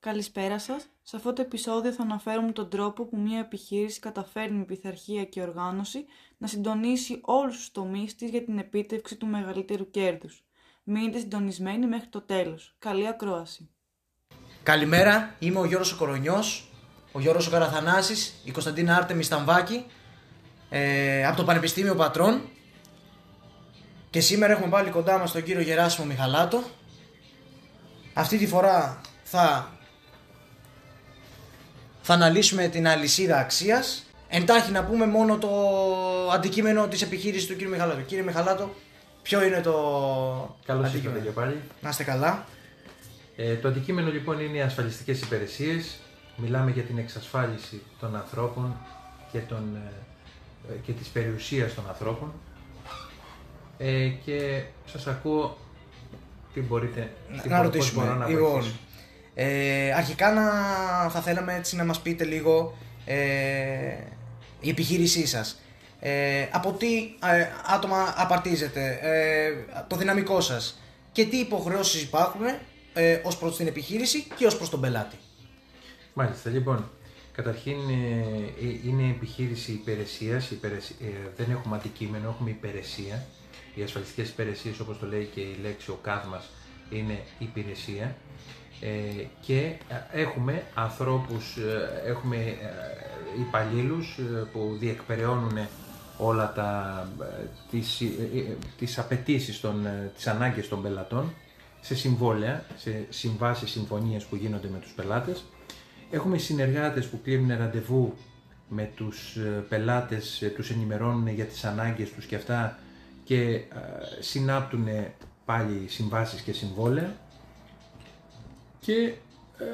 Καλησπέρα σας. Σε αυτό το επεισόδιο θα αναφέρουμε τον τρόπο που μια επιχείρηση καταφέρνει με πειθαρχία και οργάνωση να συντονίσει όλους τους τομείς της για την επίτευξη του μεγαλύτερου κέρδους. Μείνετε συντονισμένοι μέχρι το τέλος. Καλή ακρόαση. Καλημέρα, είμαι ο Γιώργος ο Κορονιός, ο Γιώργος ο Καραθανάσης, η Κωνσταντίνα Άρτεμι Σταμβάκη, ε, από το Πανεπιστήμιο Πατρών. Και σήμερα έχουμε πάλι κοντά μας τον κύριο Γεράσιμο Μιχαλάτο. Αυτή τη φορά θα, θα αναλύσουμε την αλυσίδα αξίας. Εντάχει να πούμε μόνο το αντικείμενο της επιχείρησης του κύριου Μιχαλάτο. Κύριε Μιχαλάτο, ποιο είναι το Καλώς αντικείμενο; ήρθατε και πάλι. Να είστε καλά. Ε, το αντικείμενο λοιπόν είναι οι ασφαλιστικές υπηρεσίες. Μιλάμε για την εξασφάλιση των ανθρώπων και, των, ε, ε, και της περιουσίας των ανθρώπων. Ε, και σας ακούω τι μπορείτε τι να μπο- ρωτήσουμε. πώς μπορώ να λοιπόν, βοηθήσω. Ε, αρχικά να, θα θέλαμε έτσι να μας πείτε λίγο ε, η επιχείρησή σας. Ε, από τι ε, άτομα απαρτίζετε, ε, το δυναμικό σας και τι υποχρεώσεις υπάρχουν ε, ως προς την επιχείρηση και ως προς τον πελάτη. Μάλιστα, λοιπόν, καταρχήν ε, ε, είναι επιχείρηση υπηρεσίας, υπηρεσ- ε, δεν έχουμε αντικείμενο, έχουμε υπηρεσία. Οι ασφαλιστικές υπηρεσίες, όπως το λέει και η λέξη ο ΚΑΔ μας, είναι υπηρεσία. Ε, και ε, έχουμε ανθρώπους, ε, έχουμε ε, υπαλλήλους ε, που διεκπεραιώνουν όλα τα, ε, τις, ε, ε, τις απαιτήσεις, των, ε, τις ανάγκες των πελατών σε συμβόλαια, σε συμβάσεις, συμφωνίες που γίνονται με τους πελάτες. Έχουμε συνεργάτες που κλείνουν ραντεβού με τους ε, πελάτες, ε, τους ενημερώνουν για τις ανάγκες τους και αυτά και ε, συνάπτουν πάλι συμβάσεις και συμβόλαια. Και ε,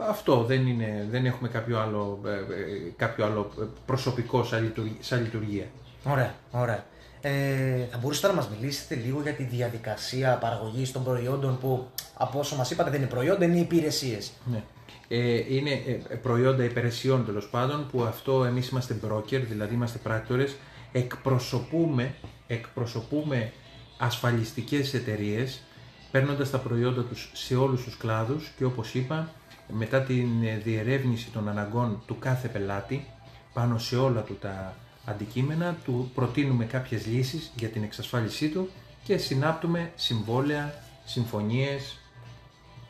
αυτό δεν, είναι, δεν έχουμε κάποιο άλλο, ε, ε, κάποιο άλλο ε, προσωπικό σαν λειτουργία. Σαν λειτουργία. Ωραία, ωραία. Ε, θα μπορούσατε να μας μιλήσετε λίγο για τη διαδικασία παραγωγής των προϊόντων που από όσο μας είπατε δεν είναι προϊόντα, είναι υπηρεσίες. Ναι. Ε, είναι ε, προϊόντα υπηρεσιών τέλος πάντων που αυτό εμείς είμαστε broker, δηλαδή είμαστε πράκτορες, εκπροσωπούμε, εκπροσωπούμε ασφαλιστικές εταιρείες παίρνοντας τα προϊόντα τους σε όλους τους κλάδους και όπως είπα μετά την ε, διερεύνηση των αναγκών του κάθε πελάτη πάνω σε όλα του τα αντικείμενα του προτείνουμε κάποιες λύσεις για την εξασφάλισή του και συνάπτουμε συμβόλαια, συμφωνίες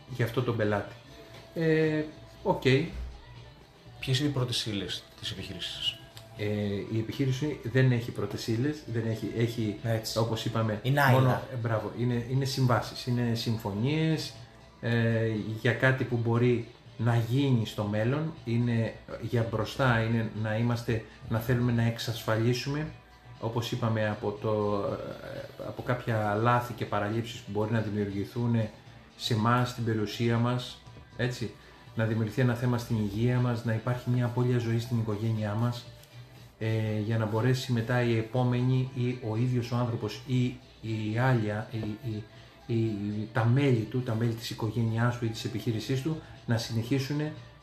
για αυτό τον πελάτη. Ε, Οκ. Ποιες είναι οι πρώτες ύλες της επιχείρησή σας, Ε, η επιχείρηση δεν έχει πρώτες ύλες, δεν έχει, έχει Έτσι. όπως είπαμε, Είναι άυλα. μόνο, ε, μπράβο, είναι, είναι συμβάσεις, είναι συμφωνίες ε, για κάτι που μπορεί να γίνει στο μέλλον, είναι για μπροστά, είναι να είμαστε, να θέλουμε να εξασφαλίσουμε, όπως είπαμε, από, το, ε, από κάποια λάθη και παραλήψεις που μπορεί να δημιουργηθούν σε εμάς, στην περιουσία μας, έτσι, να δημιουργηθεί ένα θέμα στην υγεία μας, να υπάρχει μια απώλεια ζωής στην οικογένειά μας, ε, για να μπορέσει μετά η επόμενη ή ο ίδιος ο άνθρωπος ή η άλλη, η, η, η- τα μέλη του, τα μέλη της οικογένειάς του ή της επιχείρησής του να συνεχίσουν,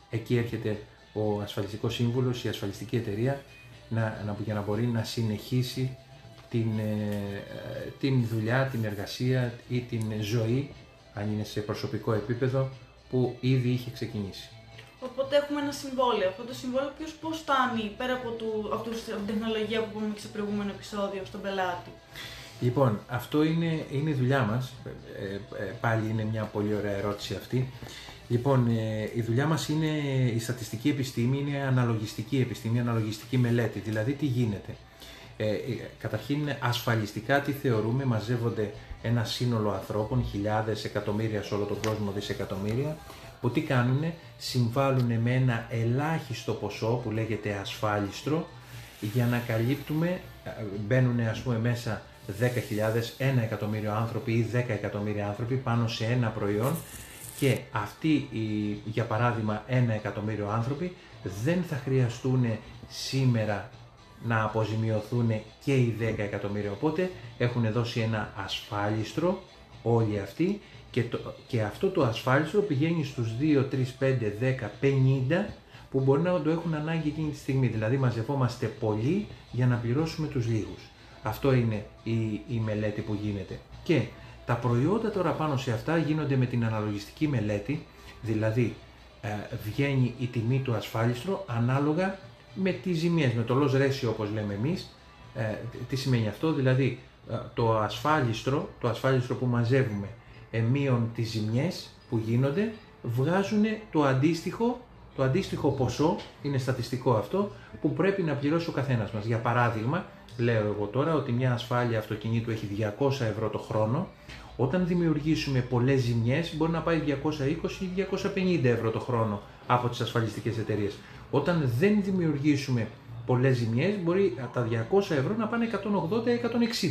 εκεί έρχεται ο ασφαλιστικός σύμβουλος, η ασφαλιστική εταιρεία, να, να, για να μπορεί να συνεχίσει την, ε, ε, την δουλειά, την εργασία ή την ζωή, αν είναι σε προσωπικό επίπεδο, που ήδη είχε ξεκινήσει. Οπότε έχουμε ένα συμβόλαιο. Αυτό το συμβόλαιο ποιος πώς φτάνει πέρα από, του, από, τους- από την τεχνολογία που είπαμε και στο προηγούμενο επεισόδιο στον πελάτη; Λοιπόν, αυτό είναι, είναι η δουλειά μας. Ε, ε, πάλι είναι μια πολύ ωραία ερώτηση αυτή. Λοιπόν, ε, η δουλειά μας είναι η στατιστική επιστήμη, είναι αναλογιστική επιστήμη, αναλογιστική μελέτη. Δηλαδή, τι γίνεται; Ε, ε, καταρχήν, ασφαλιστικά τι θεωρούμε, μαζεύονται ένα σύνολο ανθρώπων, χιλιάδες, εκατομμύρια σε όλο τον κόσμο, δισεκατομμύρια, που τι κάνουν, συμβάλλουν με ένα ελάχιστο ποσό που λέγεται ασφάλιστρο, για να καλύπτουμε, ε, μπαίνουν ας πούμε μέσα 10.000, 1 εκατομμύριο άνθρωποι ή 10 εκατομμύρια άνθρωποι πάνω σε ένα προϊόν και αυτοί, οι, για παράδειγμα, 1 εκατομμύριο άνθρωποι δεν θα χρειαστούν σήμερα να αποζημιωθούν και οι 10 εκατομμύρια. Οπότε έχουν δώσει ένα ασφάλιστρο όλοι αυτοί και, το, και αυτό το ασφάλιστρο πηγαίνει στους 2, 3, 5, 10, 50 που μπορεί να το έχουν ανάγκη εκείνη τη στιγμή. Δηλαδή μαζευόμαστε πολλοί για να πληρώσουμε τους λίγους. Αυτό είναι η, η μελέτη που γίνεται. Και τα προϊόντα τώρα πάνω σε αυτά γίνονται με την αναλογιστική μελέτη Δηλαδή ε, βγαίνει η τιμή του ασφάλιστρο ανάλογα με τις ζημίες, με το loss ratio όπως λέμε εμείς. Ε, τι σημαίνει αυτό, δηλαδή ε, το ασφάλιστρο, το ασφάλιστρο που μαζεύουμε εμείων τις ζημιές που γίνονται βγάζουν το αντίστοιχο, το αντίστοιχο ποσό, είναι στατιστικό αυτό, που πρέπει να πληρώσει ο καθένας μας. Για παράδειγμα, λέω εγώ τώρα ότι μια ασφάλεια αυτοκινήτου έχει 200 ευρώ το χρόνο, όταν δημιουργήσουμε πολλές ζημιές μπορεί να πάει 220 ή 250 ευρώ το χρόνο από τις ασφαλιστικές εταιρείες. Όταν δεν δημιουργήσουμε πολλές ζημιές μπορεί τα 200 ευρώ να πάνε 180 ή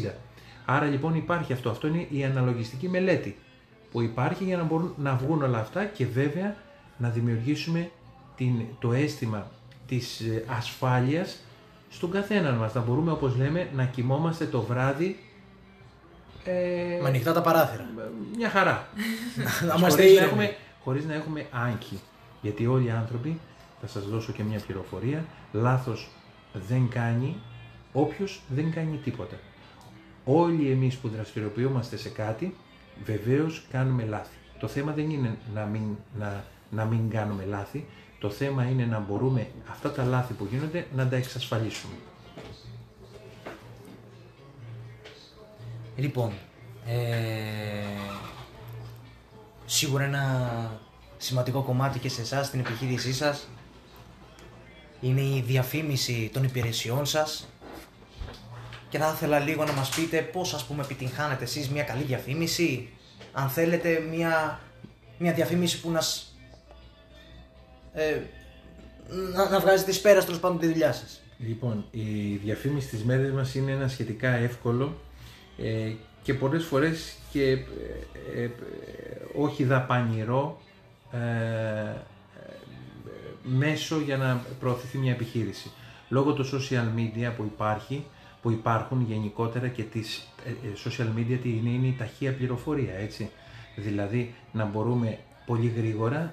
160. Άρα λοιπόν υπάρχει αυτό. Αυτό είναι η αναλογιστική μελέτη που υπάρχει για να μπορούν να βγουν όλα αυτά και βέβαια να δημιουργήσουμε την, το αίσθημα της ε, ασφάλειας στον καθένα μας. Να μπορούμε όπως λέμε να κοιμόμαστε το βράδυ ε, με ανοιχτά τα παράθυρα. Μια χαρά. να είμαστε χωρίς, να έχουμε, χωρίς να έχουμε άγχη. Γιατί όλοι οι άνθρωποι, θα σας δώσω και μια πληροφορία, λάθος δεν κάνει όποιος δεν κάνει τίποτα. Όλοι εμείς που δραστηριοποιούμαστε σε κάτι, βεβαίως κάνουμε λάθη. Το θέμα δεν είναι να μην, να, να μην κάνουμε λάθη, το θέμα είναι να μπορούμε αυτά τα λάθη που γίνονται να τα εξασφαλίσουμε. Λοιπόν, ε, σίγουρα ένα σημαντικό κομμάτι και σε εσάς στην επιχείρησή σας είναι η διαφήμιση των υπηρεσιών σας και θα ήθελα λίγο να μας πείτε πώς ας πούμε επιτυγχάνετε εσείς μια καλή διαφήμιση αν θέλετε μια, μια διαφήμιση που να, ε, να, να βγάζει τις πέρας τέλος πάντων τη δουλειά σας. Λοιπόν, η διαφήμιση της μέρες μας είναι ένα σχετικά εύκολο ε, και πολλές φορές και ε, ε, όχι δαπανηρό μέσο για να προωθηθεί μια επιχείρηση. Λόγω του social media που υπάρχει, που υπάρχουν γενικότερα και τις social media τι είναι, είναι η ταχεία πληροφορία, έτσι. Δηλαδή να μπορούμε πολύ γρήγορα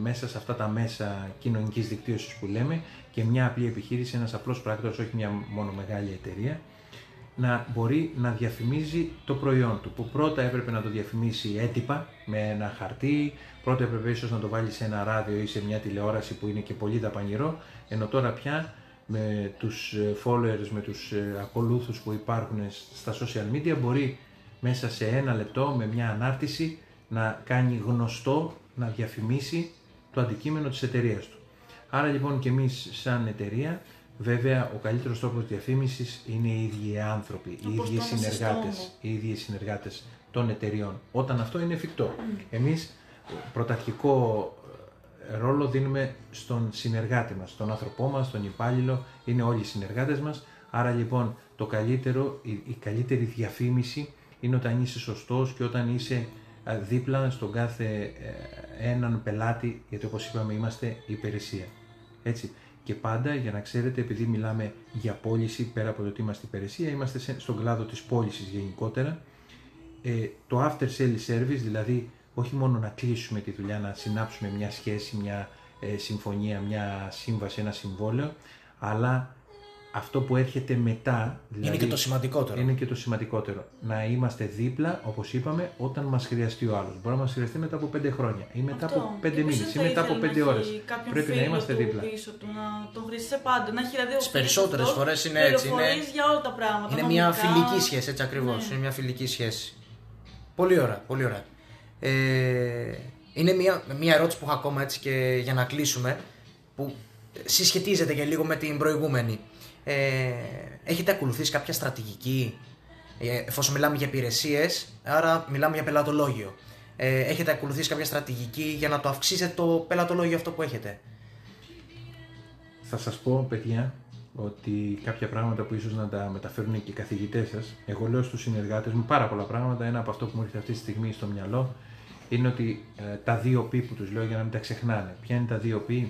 μέσα σε αυτά τα μέσα κοινωνικής δικτύωσης που λέμε και μια απλή επιχείρηση, ένας απλός πράκτορας, όχι μια μόνο μεγάλη εταιρεία, να μπορεί να διαφημίζει το προϊόν του, που πρώτα έπρεπε να το διαφημίσει έτυπα με ένα χαρτί, πρώτα έπρεπε ίσως να το βάλει σε ένα ράδιο ή σε μια τηλεόραση που είναι και πολύ δαπανηρό, ενώ τώρα πια με τους ε, followers, με τους ε, ακολούθους που υπάρχουν στα social media μπορεί μέσα σε ένα λεπτό με μια ανάρτηση να κάνει γνωστό, να διαφημίσει το αντικείμενο της εταιρείας του. Άρα λοιπόν και εμείς σαν εταιρεία Βέβαια, ο καλύτερος τρόπος διαφήμισης είναι οι ίδιοι άνθρωποι, οι ίδιοι συνεργάτες, οι ίδιοι συνεργάτες των εταιριών. Όταν αυτό είναι εφικτό. Mm. Εμείς πρωταρχικό ε, ρόλο δίνουμε στον συνεργάτη μας, στον άνθρωπό μας, στον υπάλληλο, είναι όλοι οι συνεργάτες μας. Άρα λοιπόν το καλύτερο, η, η καλύτερη διαφήμιση είναι όταν είσαι σωστός και όταν είσαι δίπλα στον κάθε ε, έναν πελάτη, γιατί όπως είπαμε είμαστε υπηρεσία. Έτσι. Και πάντα, για να ξέρετε, επειδή μιλάμε για πώληση, πέρα από το ότι είμαστε υπηρεσία, είμαστε στον κλάδο της πώλησης γενικότερα. Ε, το after sale service, δηλαδή όχι μόνο να κλείσουμε τη δουλειά, να συνάψουμε μια σχέση, μια ε, συμφωνία, μια σύμβαση, ένα συμβόλαιο, αλλά αυτό που έρχεται μετά. Δηλαδή, είναι και το σημαντικότερο. Είναι και το σημαντικότερο. Να είμαστε δίπλα, όπως είπαμε, όταν μας χρειαστεί ο άλλος. Μπορεί να μας χρειαστεί μετά από πέντε χρόνια ή μετά αυτό. από πέντε μήνες ή μετά από πέντε ώρες. Πρέπει να είμαστε του δίπλα. Πίσω του, να τον χρειάζεσαι πάντα. Να έχει δηλαδή Τι περισσότερες φορές είναι έτσι. Είναι για όλα τα πράγματα. Είναι μια φιλική σχέση, έτσι ακριβώς. Ναι. Είναι μια φιλική σχέση. Πολύ ωραία, πολύ ωραία. Ε, είναι μια, μια ερώτηση που έχω ακόμα έτσι και για να κλείσουμε που συσχετίζεται και λίγο με την προηγούμενη. Ε, έχετε ακολουθήσει κάποια στρατηγική, ε, εφόσον μιλάμε για υπηρεσίες, άρα μιλάμε για πελατολόγιο. Ε, έχετε ακολουθήσει κάποια στρατηγική για να το αυξήσετε το πελατολόγιο αυτό που έχετε; Θα σας πω, παιδιά, ότι κάποια πράγματα που ίσως να τα μεταφέρουν και οι καθηγητές σας, εγώ λέω στους συνεργάτες μου πάρα πολλά πράγματα, ένα από αυτό που μου έρχεται αυτή τη στιγμή στο μυαλό, είναι ότι ε, τα δύο P που τους λέω για να μην τα ξεχνάνε. Ποια είναι τα δύο P,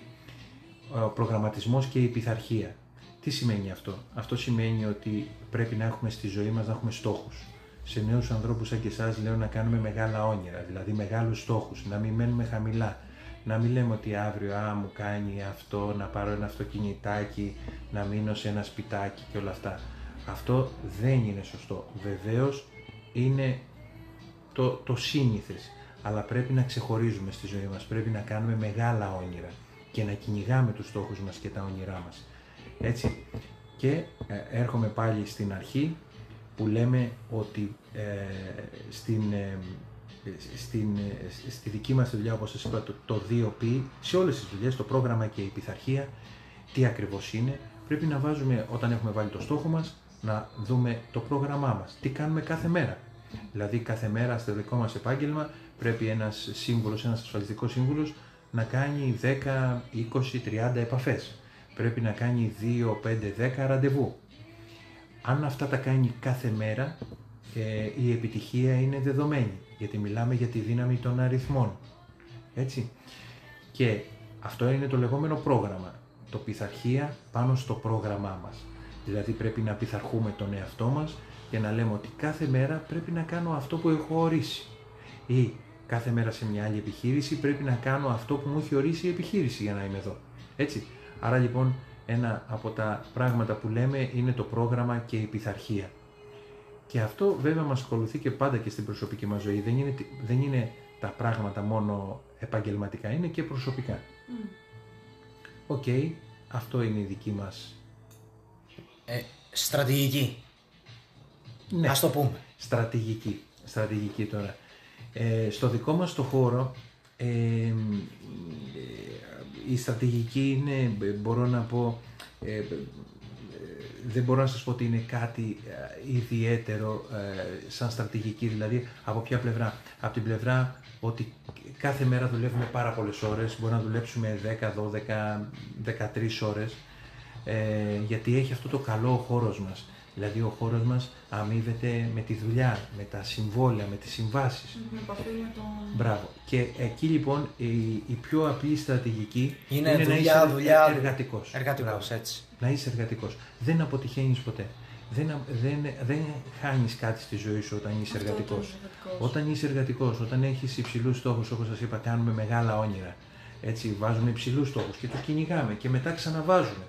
ο προγραμματισμός και η πειθαρχία. Τι σημαίνει αυτό; Αυτό σημαίνει ότι πρέπει να έχουμε στη ζωή μας να έχουμε στόχους. Σε νέους ανθρώπους σαν και εσάς λέω να κάνουμε μεγάλα όνειρα, δηλαδή μεγάλους στόχους, να μην μένουμε χαμηλά. Να μην λέμε ότι αύριο α, μου κάνει αυτό, να πάρω ένα αυτοκινητάκι, να μείνω σε ένα σπιτάκι και όλα αυτά. Αυτό δεν είναι σωστό. Βεβαίως είναι το, το σύνηθες. Αλλά πρέπει να ξεχωρίζουμε στη ζωή μας, πρέπει να κάνουμε μεγάλα όνειρα και να κυνηγάμε τους στόχους μας και τα όνειρά μας. Έτσι. Και ε, έρχομαι πάλι στην αρχή που λέμε ότι ε, στην, ε, στην, ε, στη δική μας δουλειά, όπως σας είπα, το, το 2P, σε όλες τις δουλειές, το πρόγραμμα και η πειθαρχία, τι ακριβώς είναι, πρέπει να βάζουμε όταν έχουμε βάλει το στόχο μας, να δούμε το πρόγραμμά μας, τι κάνουμε κάθε μέρα. Δηλαδή κάθε μέρα στο δικό μας επάγγελμα πρέπει ένας σύμβουλος, ένας ασφαλιστικός σύμβουλος να κάνει 10, 20, 30 επαφές. Πρέπει να κάνει 2, 5, 10 ραντεβού. Αν αυτά τα κάνει κάθε μέρα, ε, η επιτυχία είναι δεδομένη, γιατί μιλάμε για τη δύναμη των αριθμών. Έτσι. Και αυτό είναι το λεγόμενο πρόγραμμα, το πειθαρχία πάνω στο πρόγραμμά μας. Δηλαδή πρέπει να πειθαρχούμε τον εαυτό μας και να λέμε ότι κάθε μέρα πρέπει να κάνω αυτό που έχω ορίσει. Ή κάθε μέρα σε μια άλλη επιχείρηση πρέπει να κάνω αυτό που μου έχει ορίσει η επιχείρηση για να είμαι εδώ. Έτσι. Άρα λοιπόν ένα από τα πράγματα που λέμε είναι το πρόγραμμα και η πειθαρχία. Και αυτό βέβαια μας ακολουθεί και πάντα και στην προσωπική μας ζωή. Δεν είναι, δεν είναι τα πράγματα μόνο επαγγελματικά, είναι και προσωπικά. Οκ, αυτό είναι η δική μας Ε, στρατηγική. Ναι, Ας το πούμε. στρατηγική. Στρατηγική τώρα. Ε, στο δικό μας το χώρο ε, ε, η στρατηγική είναι, ε, μπορώ να πω, ε, ε, δεν μπορώ να σας πω ότι είναι κάτι ε, ιδιαίτερο ε, σαν στρατηγική, δηλαδή από ποια πλευρά; Από την πλευρά ότι κάθε μέρα δουλεύουμε πάρα πολλές ώρες, μπορεί να δουλέψουμε 10, 12, 13 ώρες, ε, γιατί έχει αυτό το καλό ο χώρος μας. Δηλαδή ο χώρος μας αμείβεται με τη δουλειά, με τα συμβόλαια, με τις συμβάσεις. Με επαφή με τον. Μπράβο. Και εκεί λοιπόν η, η πιο απλή στρατηγική Είναι να δουλειά, είσαι δουλειά, εργατικός. Εργατικός, Μπράβο. έτσι. Να είσαι εργατικός. Δεν αποτυχαίνεις ποτέ. Δεν, α- δεν, δεν χάνεις κάτι στη ζωή σου όταν είσαι Αυτό εργατικός. ήταν εργατικός. Όταν είσαι εργατικός, όταν έχεις υψηλούς στόχους, όπως σας είπα, κάνουμε μεγάλα όνειρα. Έτσι, βάζουμε υψηλούς στόχους και τους κυνηγάμε και μετά ξαναβάζουμε.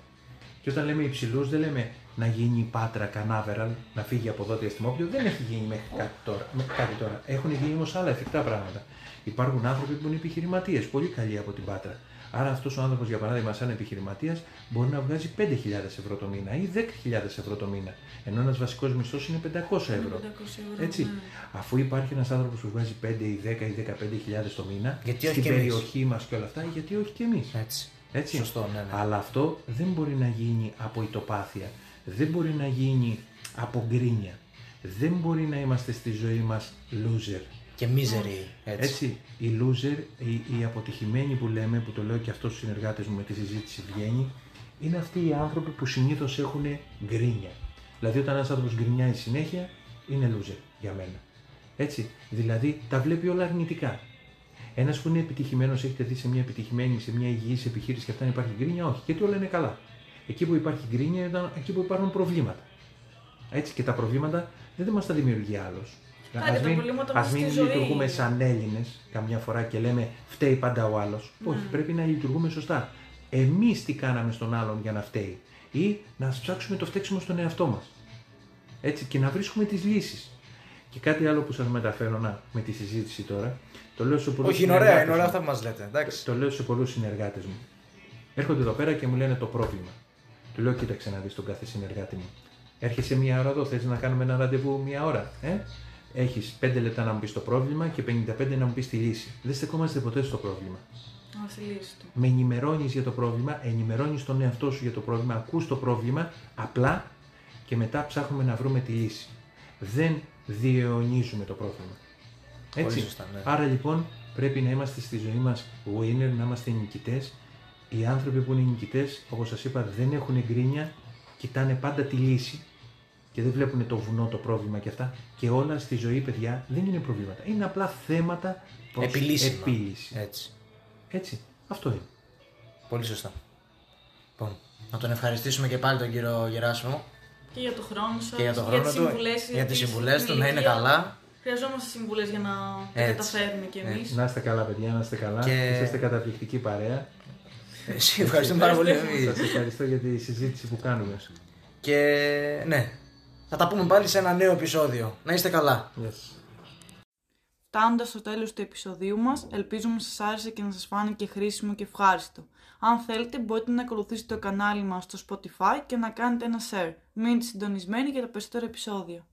Και όταν λέμε υψηλούς, δεν λέμε να γίνει η Πάτρα Κανάβεραλ, να φύγει από εδώ το διαστημόπλιο. Δεν έχει γίνει μέχρι κάτι τώρα. με- Κάτι τώρα. Έχουν γίνει όμως άλλα εφικτά πράγματα. Υπάρχουν άνθρωποι που είναι επιχειρηματίες, πολύ καλοί από την Πάτρα. Άρα αυτός ο άνθρωπος, για παράδειγμα, σαν επιχειρηματίας, μπορεί να βγάζει 5.000 ευρώ το μήνα ή 10.000 ευρώ το μήνα. Ενώ ένας βασικός μισθός είναι 500 ευρώ. 500 ευρώ, Έτσι. ναι. Αφού υπάρχει ένας άνθρωπος που βγάζει 5 ή 10 ή 15.000 το μήνα Γιατί όχι στην κι εμείς; περιοχή μας και όλα αυτά, γιατί όχι και εμείς. Έτσι. Έτσι. Σωστό, ναι, ναι. Αλλά αυτό δεν μπορεί να γίνει από ητοπάθεια. Δεν μπορεί να γίνει από γκρίνια. Δεν μπορεί να είμαστε στη ζωή μας loser. Και misery, έτσι. Έτσι, οι loser, οι, οι αποτυχημένοι που λέμε, που το λέω και αυτό στους συνεργάτες μου με τη συζήτηση βγαίνει, είναι αυτοί οι άνθρωποι που συνήθως έχουν γκρίνια. Δηλαδή όταν ένας άνθρωπος γκρινιάει συνέχεια, είναι loser για μένα. Έτσι, δηλαδή τα βλέπει όλα αρνητικά. Ένας που είναι επιτυχημένος, έχετε δει σε μια επιτυχημένη, σε μια υγιής επιχείρηση και αυτά να υπάρχει γκρίνια, όχι. Γιατί όλα είναι καλά. Εκεί που υπάρχει γκρίνια ήταν εκεί που υπάρχουν προβλήματα. Έτσι και τα προβλήματα δεν μας τα δημιουργεί άλλος. Κάτι, τα προβλήματα ας μας μην στη ζωή λειτουργούμε είναι. σαν Έλληνες καμιά φορά και λέμε φταίει πάντα ο άλλος. Ναι. Όχι, πρέπει να λειτουργούμε σωστά. Εμείς τι κάναμε στον άλλον για να φταίει. Ή να ψάξουμε το φταίξιμο στον εαυτό μας. Έτσι, και να βρίσκουμε τις λύσεις. Και κάτι άλλο που σας μεταφέρω να, με τη συζήτηση τώρα, το λέω σε πολλούς Όχι, είναι ωραία, είναι ωραία αυτά που μας λέτε. Εντάξει. το λέω σε πολλούς συνεργάτες μου. Έρχονται εδώ πέρα και μου λένε το πρόβλημα. Του λέω, κοίταξε να δεις τον κάθε συνεργάτη μου. Έρχεσαι μία ώρα εδώ, θες να κάνουμε ένα ραντεβού μία ώρα. Ε; Έχεις 5 λεπτά να μου πεις το πρόβλημα και 55 να μου πεις τη λύση. Δεν στεκόμαστε ποτέ στο πρόβλημα. Να στη λύση του. Με ενημερώνεις για το πρόβλημα, ενημερώνεις τον εαυτό σου για το πρόβλημα, ακούς το πρόβλημα απλά και μετά ψάχνουμε να βρούμε τη λύση. Δεν διαιωνίζουμε το πρόβλημα. Έτσι. σωστά, ναι. Άρα λοιπόν πρέπει να είμαστε στη ζωή μας winner, να είμαστε νικητές. Οι άνθρωποι που είναι νικητές, όπως σας είπα, δεν έχουν γκρίνια, κοιτάνε πάντα τη λύση και δεν βλέπουν το βουνό, το πρόβλημα και αυτά. Και όλα στη ζωή, παιδιά, δεν είναι προβλήματα. Είναι απλά θέματα προς Επιλύσιμα. επίλυση. Έτσι. Έτσι. Αυτό είναι. Πολύ σωστά. Λοιπόν, να τον ευχαριστήσουμε και πάλι τον κύριο Γεράσιμο Και για το χρόνο σας. και για τον χρόνο του, συμβουλές, για τις γιατί συμβουλές στην του, να είναι ηλικία καλά. Χρειαζόμαστε συμβουλές για να τα Έτσι. καταφέρουμε κι εμείς. Να είστε καλά, παιδιά, να είστε καλά. Και- Είσαστε καταπληκτική παρέα. Εσύ ευχαριστούμε πάρα πολύ. εμείς. Σας ευχαριστώ για τη συζήτηση που κάνουμε. Και ναι, θα τα πούμε πάλι σε ένα νέο επεισόδιο. Να είστε καλά. Yes. Φτάνοντας στο τέλος του επεισοδίου μας, ελπίζουμε να σας άρεσε και να σας φάνηκε χρήσιμο και ευχάριστο. Αν θέλετε, μπορείτε να ακολουθήσετε το κανάλι μας στο Spotify και να κάνετε ένα share. Μείνετε συντονισμένοι για τα περισσότερα επεισόδια.